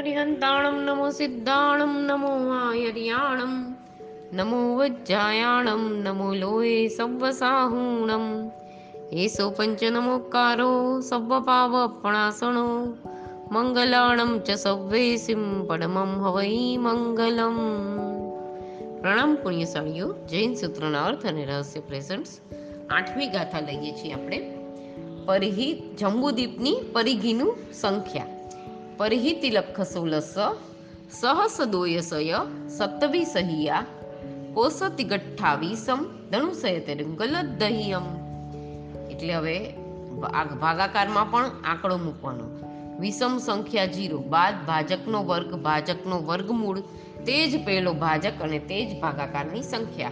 અરિહંતાણમ નમો સિદ્ધાણમ નમો આયર્યાણમ નમો વજ્જાયાણમ નમો લોહે સવ્વસાહૂણમ એસો પંચ નમોકારો સબ્વ પાવ પણાસણો મંગલાણમ ચ સવ્વેસિમ પડમમ હવૈ મંગલમ. પ્રણામ પુણ્યશાળીઓ જૈન સૂત્રના અર્થ અને રહસ્ય પ્રેઝન્ટ્સ. આઠમી ગાથા લઈએ છીએ આપણે. પરિહિ જંબુદીપની પરિઘીનું સંખ્યા. પરિહિ તિલખ સોલસ સહસ દોયસય સત્તવી સહિયા કોસતિ ગઠ્ઠાવીસમ ધનુષય તેરુંગલ દહિયમ એટલે હવે ભાગ- ભાગાકારમાં પણ આંકડો મૂકવાનો. વિષમ સંખ્યા જીરો, બાદ ભાજકનો વર્ગ, ભાજકનો વર્ગમૂળ, તે જ પહેલો ભાજક અને તે જ ભાગાકારની સંખ્યા.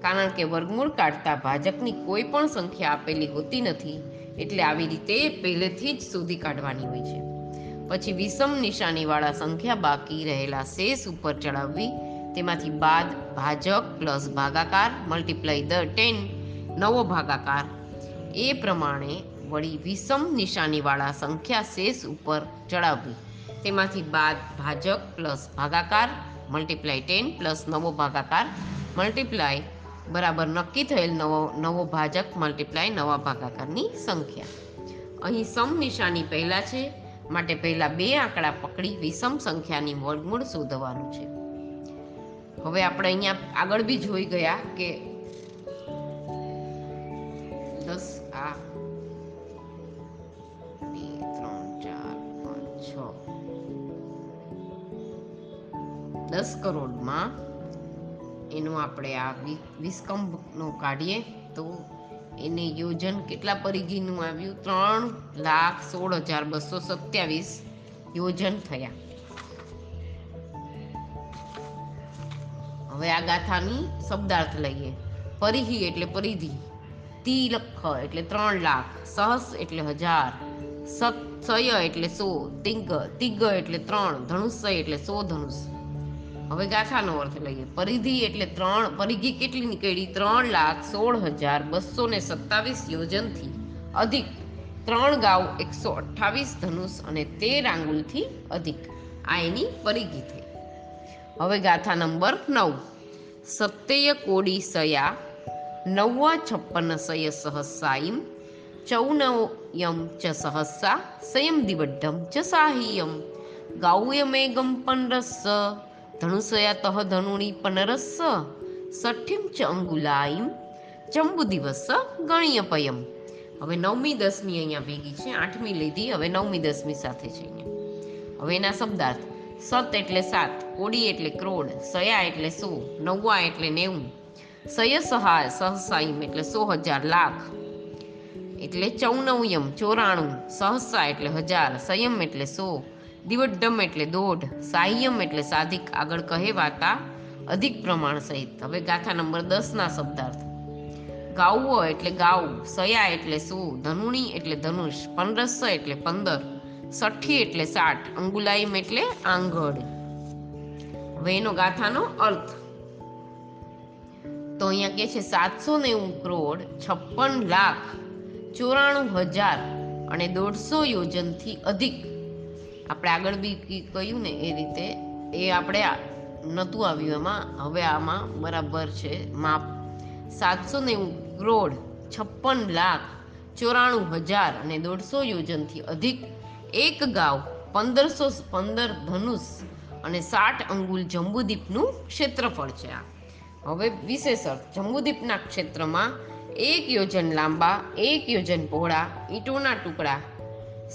કારણ કે વર્ગમૂળ કાઢતા ભાજકની કોઈ પણ સંખ્યા આપેલી હોતી નથી, એટલે આવી રીતે પહેલેથી જ શોધી કાઢવાની હોય છે. પછી વિષમ નિશાનીવાળા સંખ્યા બાકી રહેલા શેષ ઉપર ચડાવવી, તેમાંથી બાદ ભાજક પ્લસ ભાગાકાર મલ્ટીપ્લાય ધ ટેન નવો ભાગાકાર. એ પ્રમાણે વળી વિષમ નિશાનીવાળા સંખ્યા શેષ ઉપર ચડાવવી, તેમાંથી બાદ ભાજક પ્લસ ભાગાકાર મલ્ટીપ્લાય ટેન પ્લસ નવો ભાગાકાર મલ્ટીપ્લાય બરાબર નક્કી થયેલ નવો નવો ભાજક મલ્ટીપ્લાય નવા ભાગાકારની સંખ્યા. અહીં સમ નિશાની પહેલાં છે માટે પહેલા બે આંકડા પકડી વિષમ સંખ્યાની વર્ગમૂળ શોધવાનું છે. હવે આપણે અહીંયા આગળ બી જોઈ ગયા કે દસ, આ, બે, ત્રણ, ચાર, પાંચ, છ, દસ કરોડમાં એનું આપણે આ વિસ્કંભનો કાઢીએ તો એને યોજન કેટલા પરિઘીનું આવ્યું? ત્રણ લાખ સોળ હજાર બસો સત્યાવીસ યોજન થયા. હવે આ ગાથાની શબ્દાર્થ લઈએ. પરિહી એટલે પરિધિ તિલખ એટલે ત્રણ લાખ, સહસ એટલે હજાર સત સય એટલે સો, તિંગ, તિગ એટલે ત્રણ ધનુષય એટલે સો ધનુષ. હવે ગાથાનો અર્થ લઈએ. પરિધિ એટલે ત્રણ, પરિઘી કેટલી નીકળી? ત્રણ લાખ સોળ હજાર બસો ને સત્તાવીસ યોજનથી અધિક. ત્રણ ગાઉ એકસો અઠ્ઠાવીસ ધનુષ અને તેર આંગુલથી અધિક. આ એની પરિઘી થઈ. હવે ગાથા નંબર નવ. સત્યય કોડી સયા, નવ્વા છપ્પન સય સહસાઈમ ચૌનયમ ચ સહસા, સયમ દિવડ્ઢમ ચ સાહિયમ. ગાઉયમેગમ પનરસ ધનુષયા તહ ધનુણી પનરસ સઠ્ઠીમ ચ અંગુલાઈમ ચંબુ દિવસ ગણ્યપયમ હવે નવમી દસમી અહીંયા ભેગી છે, આઠમી લીધી, હવે નવમી દસમી સાથે છે અહીંયા. હવે એના શબ્દાર્થ, સત એટલે સાત કોડી એટલે ક્રોડ, સયા એટલે સો, નવ્વા એટલે નેવું સય સહાય સહસાઈમ એટલે સો હજાર લાખ. એટલે ચૌનવ્યમ ચોરાણું, સહસા એટલે હજાર, સંયમ એટલે સો દિવડ્ડમ એટલે દોઢ સાહ્યમ એટલે સાધિક, આગળ કહેવાતા અધિક પ્રમાણ સહિત. હવે ગાથા નંબર દસના શબ્દાર્થ. ગાઉઓ એટલે ગાઉ, સયા એટલે સુ, ધનુણી એટલે ધનુષ, પંદરસ એટલે પંદર, સઠ્ઠી એટલે સાઠ અંગુલાઈમ એટલે આંગળ. હવે એનો ગાથાનો અર્થ. તો અહીંયા કે છે સાતસો નેવું કરોડ છપ્પન લાખ ચોરાણું હજાર અને દોઢસો યોજનથી અધિક આપણે આગળ બી કહ્યું ને એ રીતે, એ આપણે નહોતું આવ્યું એમાં હવે આમાં બરાબર છે. માપ સાતસો નેવું કરોડ છપ્પન લાખ ચોરાણું હજાર અને દોઢસો યોજનથી અધિક એક ગાવ પંદરસો પંદર ધનુષ અને સાઠ અંગુલ જંબુદીપનું ક્ષેત્રફળ છે આ. હવે વિશેષ અર્થ જંબુદીપના ક્ષેત્રમાં એક યોજન લાંબા, એક યોજન પહોળા, ઈંટોના ટુકડા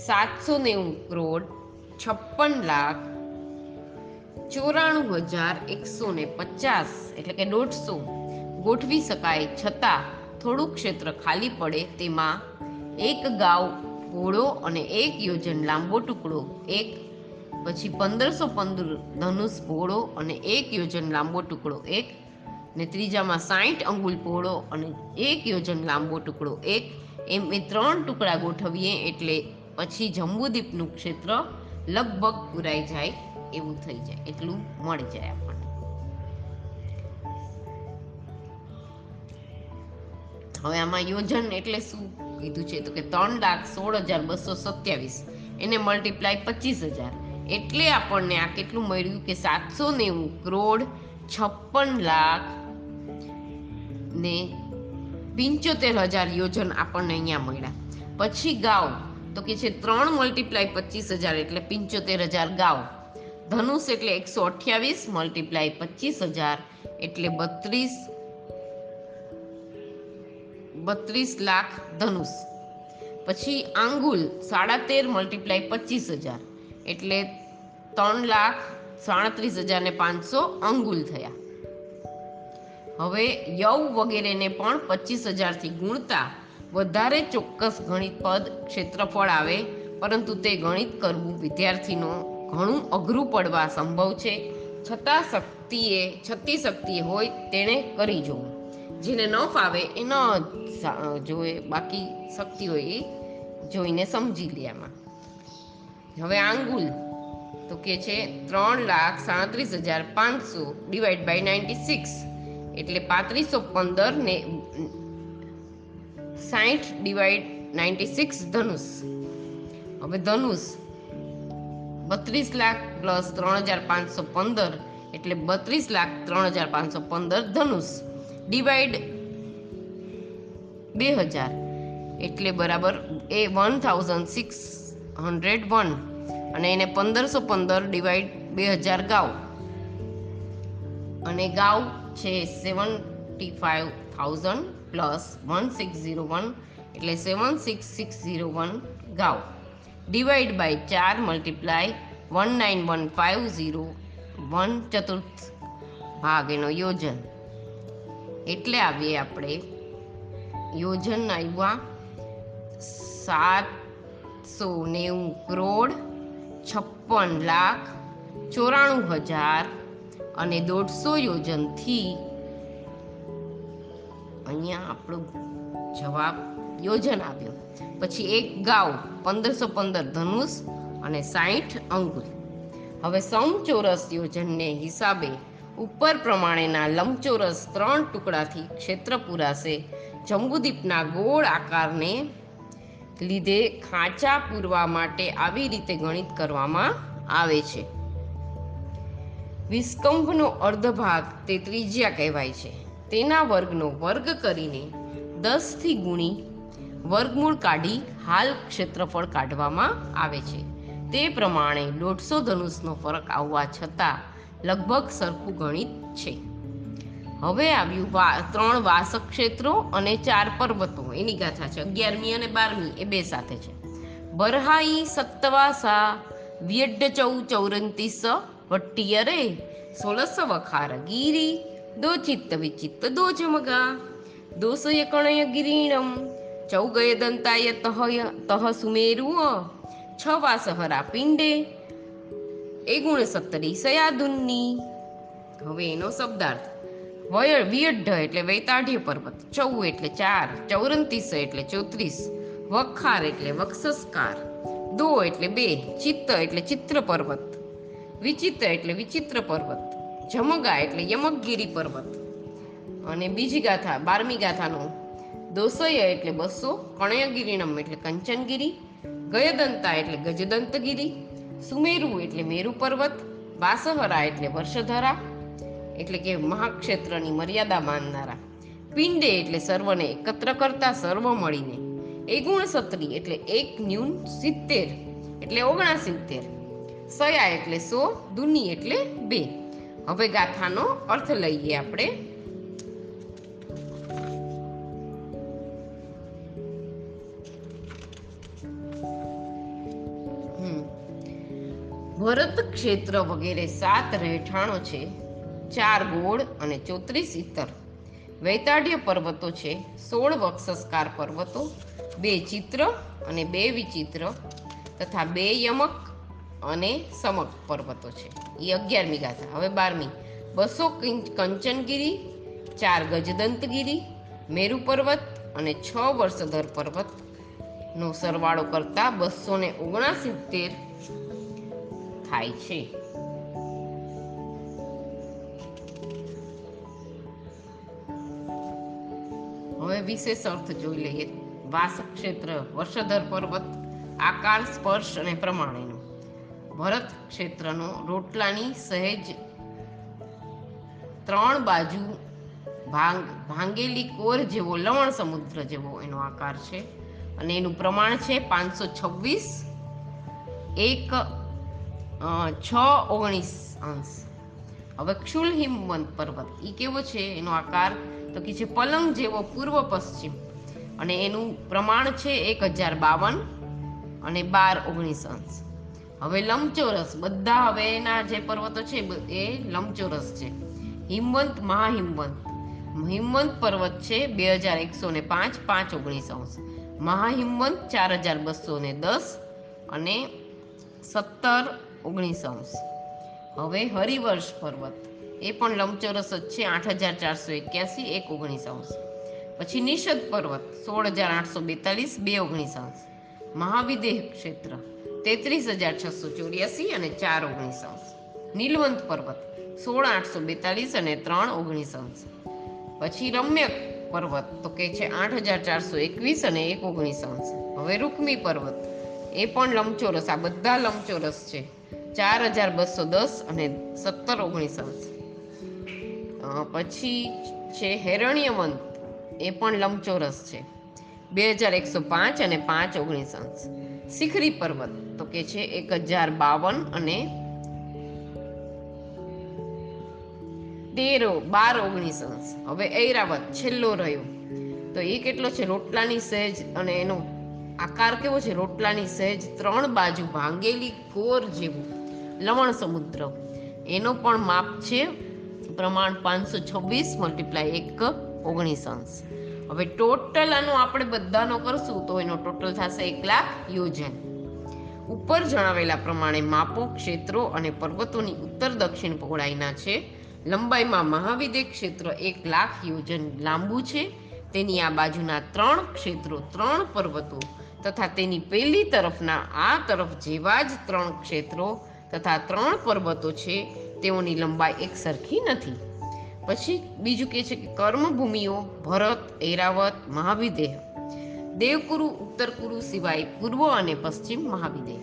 સાતસો નેવું કરોડ છપ્પન લાખ ચોરાણું હજાર એકસો ને પચાસ એટલે કે દોઢસો ગોઠવી શકાય છતાં થોડું ક્ષેત્ર ખાલી પડે તેમાં એક ગાવ ઘોડો અને એક યોજન લાંબો ટુકડો, એક પછી પંદરસો પંદર ધનુષ પહોળો અને એક યોજન લાંબો ટુકડો, એક ને ત્રીજામાં સાઠ અંગુલ પહોળો અને એક યોજન લાંબો ટુકડો, એક એમ એ ત્રણ ટુકડા ગોઠવીએ એટલે પછી જંબુદીપનું ક્ષેત્ર લગભગ પુરાઈ જાય એવું થઈ જાય, એટલું મળી જાય આપણને. હવે આમાં યોજન એટલે શું કીધું છે? તો કે ત્રણ લાખ સોળ હજાર બસો સત્યાવીસ, એને મલ્ટીપ્લાય પચીસ હજાર. એટલે આપણને આ કેટલું મળ્યું કે સાતસો નેવું કરોડ છપ્પન લાખ ને પંચોતેર હજાર યોજન આપણને અહીંયા મળ્યા. પછી ગાવ તો કે છે ત્રણ મલ્ટીપ્લાય પચીસ હજાર એટલે પંચોતેર હજાર ગાવ. ધનુષ એટલે એકસો અઠ્યાવીસ મલ્ટીપ્લાય પચીસ હજાર એટલે બત્રીસ બત્રીસ લાખ ધનુષ. પછી આંગુલ સાડા તેર મલ્ટીપ્લાય પચીસ હજાર એટલે ત્રણ લાખ સાડત્રીસ હજાર ને પાંચસો અંગુલ થયા. હવે યવ વગેરેને પણ પચીસ હજારથી ગુણતા વધારે ચોક્કસ ગણિત પદ ક્ષેત્રફળ આવે, પરંતુ તે ગણિત કરવું વિદ્યાર્થીનો ઘણું અઘરું પડવા સંભવ છે. છતાં શક્તિએ, છતી શક્તિએ હોય તેણે કરી જોવું. જેને ન ફાવે એ ન જોવે. બાકી શક્તિ હોય એ જોઈને સમજી લેવામાં હવે આંગુલ તો કે છે ત્રણ લાખ સાડત્રીસ હજાર પાંચસો ડિવાઈડ બાય નાઇન્ટી સિક્સ. એટલે પાંત્રીસો પંદર ને સાઠ ડિવાઈડ નાઇન્ટી સિક્સ ધનુષ. હવે ધનુષ બત્રીસ લાખ પ્લસ ત્રણ હજાર પાંચસો પંદર એટલે બત્રીસ લાખ ત્રણ હજાર પાંચસો પંદર ધનુષ. ડિવાઈડ બે હજાર એટલે બરાબર એ one thousand six hundred one અને એને પંદરસો પંદર ડિવાઈડ બે હજાર ગાવ. અને ગાવ છે seventy five thousand plus one six zero one એટલે seven six six zero one ગાવ. ડિવાઈડ બાય ચાર multiply one nine one five zero one ચતુર્થ ભાગ એનો યોજન. એટલે આવીએ આપણે યોજન આવ્યા સાતસો નેવું કરોડ છપ્પન લાખ ચોરાણું હજાર અને દોઢસો યોજનથી અહીંયા આપણો જવાબ યોજન આવ્યો. પછી એક ગાવ પંદરસો પંદર ધનુષ અને સાઠ અંગુલ. હવે સમચોરસ યોજનને હિસાબે ઉપર પ્રમાણેના લંબચોરસ ત્રણ ટુકડાથી ક્ષેત્ર પૂરાશે. જંબુદીપના ગોળ આકારને લીધે ખાંચા પૂરવા માટે આવી રીતે ગણિત કરવામાં આવે છે. વિસ્કંભનો અર્ધ ભાગ તે ત્રિજ્યા કહેવાય છે. તેના વર્ગનો વર્ગ કરીને દસથી ગુણી વર્ગમૂળ કાઢી હાલ ક્ષેત્રફળ કાઢવામાં આવે છે. તે પ્રમાણે દોઢસો ધનુષનો ફરક આવવા છતાં લગભગ સરખું ગણિત છે. હવે આવ્યું વા, ત્રણ વાસક ક્ષેત્રો અને ચાર પર્વતો. એની ગાથા છે. અગિયારમી અને બારમી એ બે સાથે છે. બરહાઈ સત્તવાસા વ્યડ ચૌ ચૌરંતીસ વટ્ટિયરે સોળસ વખાર ગીરી દો ચિત્ત વિચિત્ત, દો જમગા દોષય કણય ગિરીણમ, ચૌગય દંતાય તહય, તહ સુમેરુઅ છ વાસહરા પિંડે, એ ગુણ સત્તરી સયાદુન્ની. હવે એનો શબ્દાર્થ વય વિયઢ એટલે વૈતાઢ્ય પર્વત ચૌ એટલે ચાર, ચૌરંતીસ એટલે ચોત્રીસ, વખાર એટલે વક્ષસ્કાર, દો એટલે બે, ચિત્ત એટલે ચિત્ર પર્વત વિચિત્ર એટલે વિચિત્ર પર્વત. જમગા એટલે યમકગીરી પર્વત. અને બીજી ગાથા, બારમી ગાથાનું દોસય એટલે બસો કણયગીરીણમ એટલે કંચનગીરી, ગયદંતા એટલે ગજદંતગીરી, સુમેરુ એટલે મેરુ પર્વત વાસહરા એટલે વર્ષધરા, એટલે કે મહાક્ષેત્રની મર્યાદા માનનારા. પિંડે એટલે સર્વને એકત્ર કરતા સર્વ મળીને. એગુણ સત્રી એટલે એક ન્યૂન સિત્તેર, એટલે ઓગણા સિત્તેર સયા એટલે સો, દુની એટલે બે. હવે ગાથાનો અર્થ લઈએ આપણે. ભરત ક્ષેત્ર વગેરે સાત રહેઠાણો છે, ચાર ગોળ અને ચોત્રીસ ઇતર વૈતાઢ્ય પર્વતો છે, સોળ વક્ષસ્કાર પર્વતો, બે ચિત્ર અને બે વિચિત્ર તથા બે યમક અને સમક પર્વતો છે. એ અગિયારમી ગાથા હવે બારમી. બસો કંચનગીરી, ચાર ગજદંતગીરી, મેરુ પર્વત અને છ વર્ષધર પર્વત નો સરવાળો કરતા બસો ને ઓગણસિત્તેર થાય છે. હવે વિશેષ અર્થ જોઈ લઈએ. વાસ ક્ષેત્ર વર્ષધર પર્વત, આકાર, સ્પર્શ અને પ્રમાણેનો. ભરત ક્ષેત્રનો રોટલાની સહેજ ત્રણ બાજુ ભાંગ, ભાંગેલી કોર જેવો લવણ સમુદ્ર જેવો એનો આકાર છે. અને એનું પ્રમાણ છે પાંચસો છવ્વીસ. એક છ ઓગણીસ અંશ. હવે ક્ષુલ હિમવંત પર્વત એ કેવો છે? એનો આકાર તો કે છે પલંગ જેવો પૂર્વ પશ્ચિમ. અને એનું પ્રમાણ છે એક હજાર બાવન અને બાર ઓગણીસ અંશ. હવે લંબચોરસ, બધા હવે એના જે પર્વતો છે એ લંબચોરસ છે. હિમવંત, મહાહિમવંત. હિમવંત પર્વત છે બે હજાર એકસો ને પાંચ પાંચ ઓગણીસ અંશ. મહાહિમવંત ચાર હજાર બસો ને દસ અને સત્તર ઓગણીસ અંશ. હવે હરિવર્ષ પર્વત, એ પણ લંબચોરસ જ છે, આઠ હજાર ચારસો એક્યાસી, એક ઓગણીસ અંશ. પછી નિષદ પર્વત, સોળ હજાર આઠસો બેતાલીસ, બે ઓગણીસ અંશ. મહાવિદેહ ક્ષેત્ર તેત્રીસ હજાર છસો ચોર્યાસી અને ચાર ઓગણીસ અંશ. નીલવંત પર્વત, સોળ આઠસો બેતાલીસ અને ત્રણ ઓગણીસ અંશ. પછી રમ્ય પર્વત તો કે છે આઠ હજાર ચારસો એકવીસ અને એક ઓગણીસ અંશ. હવે રૂકમી પર્વત, એ પણ લંબચોરસ, આ બધા લંબચોરસ છે. ચાર હજાર બસો દસ અને સત્તર ઓગણીસ અંશ. પછી છે હેરણ્યવંત, એ પણ લંબચોરસ છે. બે હજાર એકસો પાંચ અને પાંચ ઓગણીસ અંશ. શિખરી પર્વત તો કે છે એક હજાર બાવન અને તેરો, બાર ઓગણીસ અંશ હવે ઐરાવત છેલ્લો રહ્યો. તો એ કેટલો છે? રોટલાની સહેજ અને એનો આકાર કેવો છે? રોટલાની સહેજ ત્રણ બાજુ ભાંગેલી કોર જેવું. લવણ સમુદ્ર. એનો પણ માપ છે પ્રમાણ પાંચસો છવ્વીસ મલ્ટીપ્લાય એક ઓગણીસ અંશ હવે ટોટલ આનો આપણે બધાનો કરશું તો એનો ટોટલ થશે એક લાખ યોજન. ઉપર જણાવેલા પ્રમાણે માપો, ક્ષેત્રો અને પર્વતોની ઉત્તર દક્ષિણ પહોળાઈના છે. લંબાઈમાં મહાવિદ્ય ક્ષેત્ર એક લાખ યોજન લાંબુ છે. તેની આ બાજુના ત્રણ ક્ષેત્રો ત્રણ પર્વતો તથા તેની પેલી તરફના આ તરફ જેવા જ ત્રણ ક્ષેત્રો તથા ત્રણ પર્વતો છે. તેઓની લંબાઈ એક સરખી નથી. પછી બીજું કે છે કે કર્મભૂમિઓ ભરત, ઐરાવત મહાવિદેહ દેવકુરુ, ઉત્તરકુરુ સિવાય પૂર્વ અને પશ્ચિમ મહાવિદય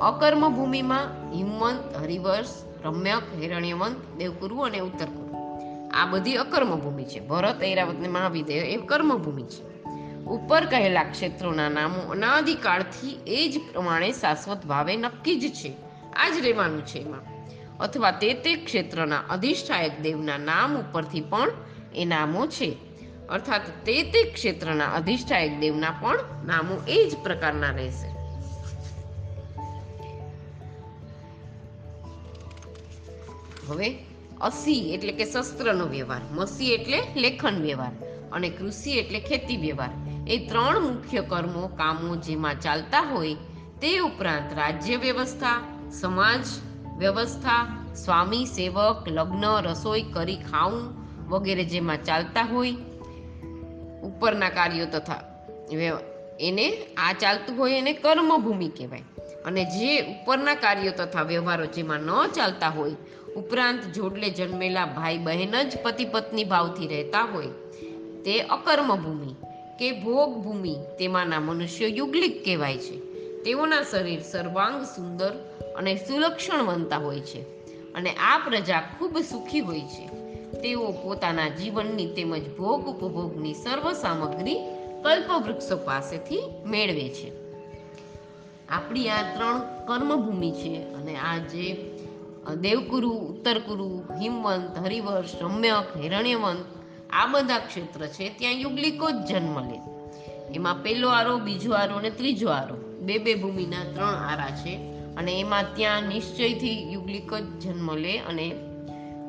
અકર્મ ભૂમિમાં હિમવંત, હરિવર્ષ, રમ્યક, હિરણ્યવંત, દેવકુરુ અને ઉત્તરકુરુ. આ બધી અકર્મ ભૂમિ છે. ભરત ઐરાવતને મહાવિદય એ એ કર્મભૂમિ છે. ઉપર કહેલા ક્ષેત્રોના નામો અનાદિકાળથી એ જ પ્રમાણે શાશ્વત ભાવે નક્કી જ છે. આ જ રહેવાનું છે એમાં. અથવા તે તે ક્ષેત્રના અધિષ્ઠાયક દેવના નામ ઉપરથી પણ એ નામો છે. અર્થાત તે તે ક્ષેત્રના અધિષ્ઠાયક દેવના પણ નામો એ જ પ્રકારના રહેશે. હવે અસી એટલે કે શસ્ત્રનો વ્યવહાર, મસી એટલે લેખન વ્યવહાર અને કૃષિ એટલે ખેતી વ્યવહાર. એ ત્રણ મુખ્ય કર્મો, કામો જેમાં ચાલતા હોય તે ઉપરાંત રાજ્ય વ્યવસ્થા, સમાજ વ્યવસ્થા, સ્વામી સેવક, લગ્ન, રસોઈ, કરી, ખાવું વગેરે જેમાં ચાલતા હોય ઉપરના કાર્યો તથા એને આ ચાલતું હોય એને કર્મભૂમિ કહેવાય. અને જે ઉપરના કાર્યો તથા વ્યવહારો જેમાં ન ચાલતા હોય, ઉપરાંત જોડલે જન્મેલા ભાઈ બહેન જ પતિ પત્ની ભાવથી રહેતા હોય, તે અકર્મ ભૂમિ કે ભોગ ભૂમિ તેમાંના મનુષ્ય યુગલિક કહેવાય છે. તેઓના શરીર સર્વાંગ સુંદર અને સુલક્ષણવંતા હોય છે. અને આ પ્રજા ખૂબ સુખી હોય છે. તેઓ પોતાના જીવનની તેમજ ભોગ ઉપભોગની સર્વ સામગ્રી કલ્પવૃક્ષો પાસેથી મેળવે છે. આપણી આ ત્રણ કર્મભૂમિ છે અને આ જે દેવકુરુ, ઉત્તરકુરુ, હિમવંત, હરિવર્ષ, રમ્યક, હિરણ્યવંત, આ બધા ક્ષેત્ર છે ત્યાં યુગલિકો જ જન્મ લે. એમાં પહેલો આરો, બીજો આરો અને ત્રીજો આરો, બે બે ભૂમિના ત્રણ આરા છે અને એમાં ત્યાં નિશ્ચયથી યુગલિક જ જન્મ લે અને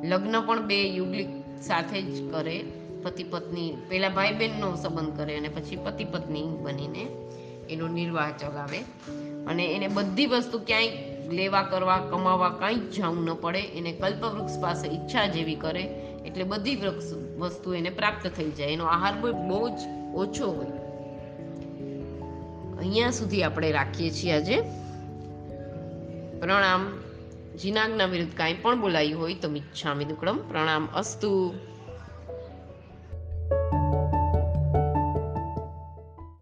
લગ્ન પણ બે યુગલિક સાથે જ કરે. પતિ પત્ની પહેલાં ભાઈ બહેનનો સંબંધ કરે અને પછી પતિ પત્ની બનીને એનો નિર્વાહ ચલાવે અને એને બધી વસ્તુ ક્યાંય લેવા, કરવા, કમાવા કાંઈ જ જવું ન પડે. એને કલ્પવૃક્ષ પાસે ઈચ્છા જેવી કરે એટલે બધી વૃક્ષ, વસ્તુ એને પ્રાપ્ત થઈ જાય. એનો આહાર બહુ જ ઓછો હોય. અહીંયા સુધી આપણે રાખીએ છીએ આજે. પ્રણામ. જીનાગના વિરુદ્ધ કાંઈ પણ બોલાયું હોય તો મિચ્છામી દુક્કડમ પ્રણામ અસ્તુ.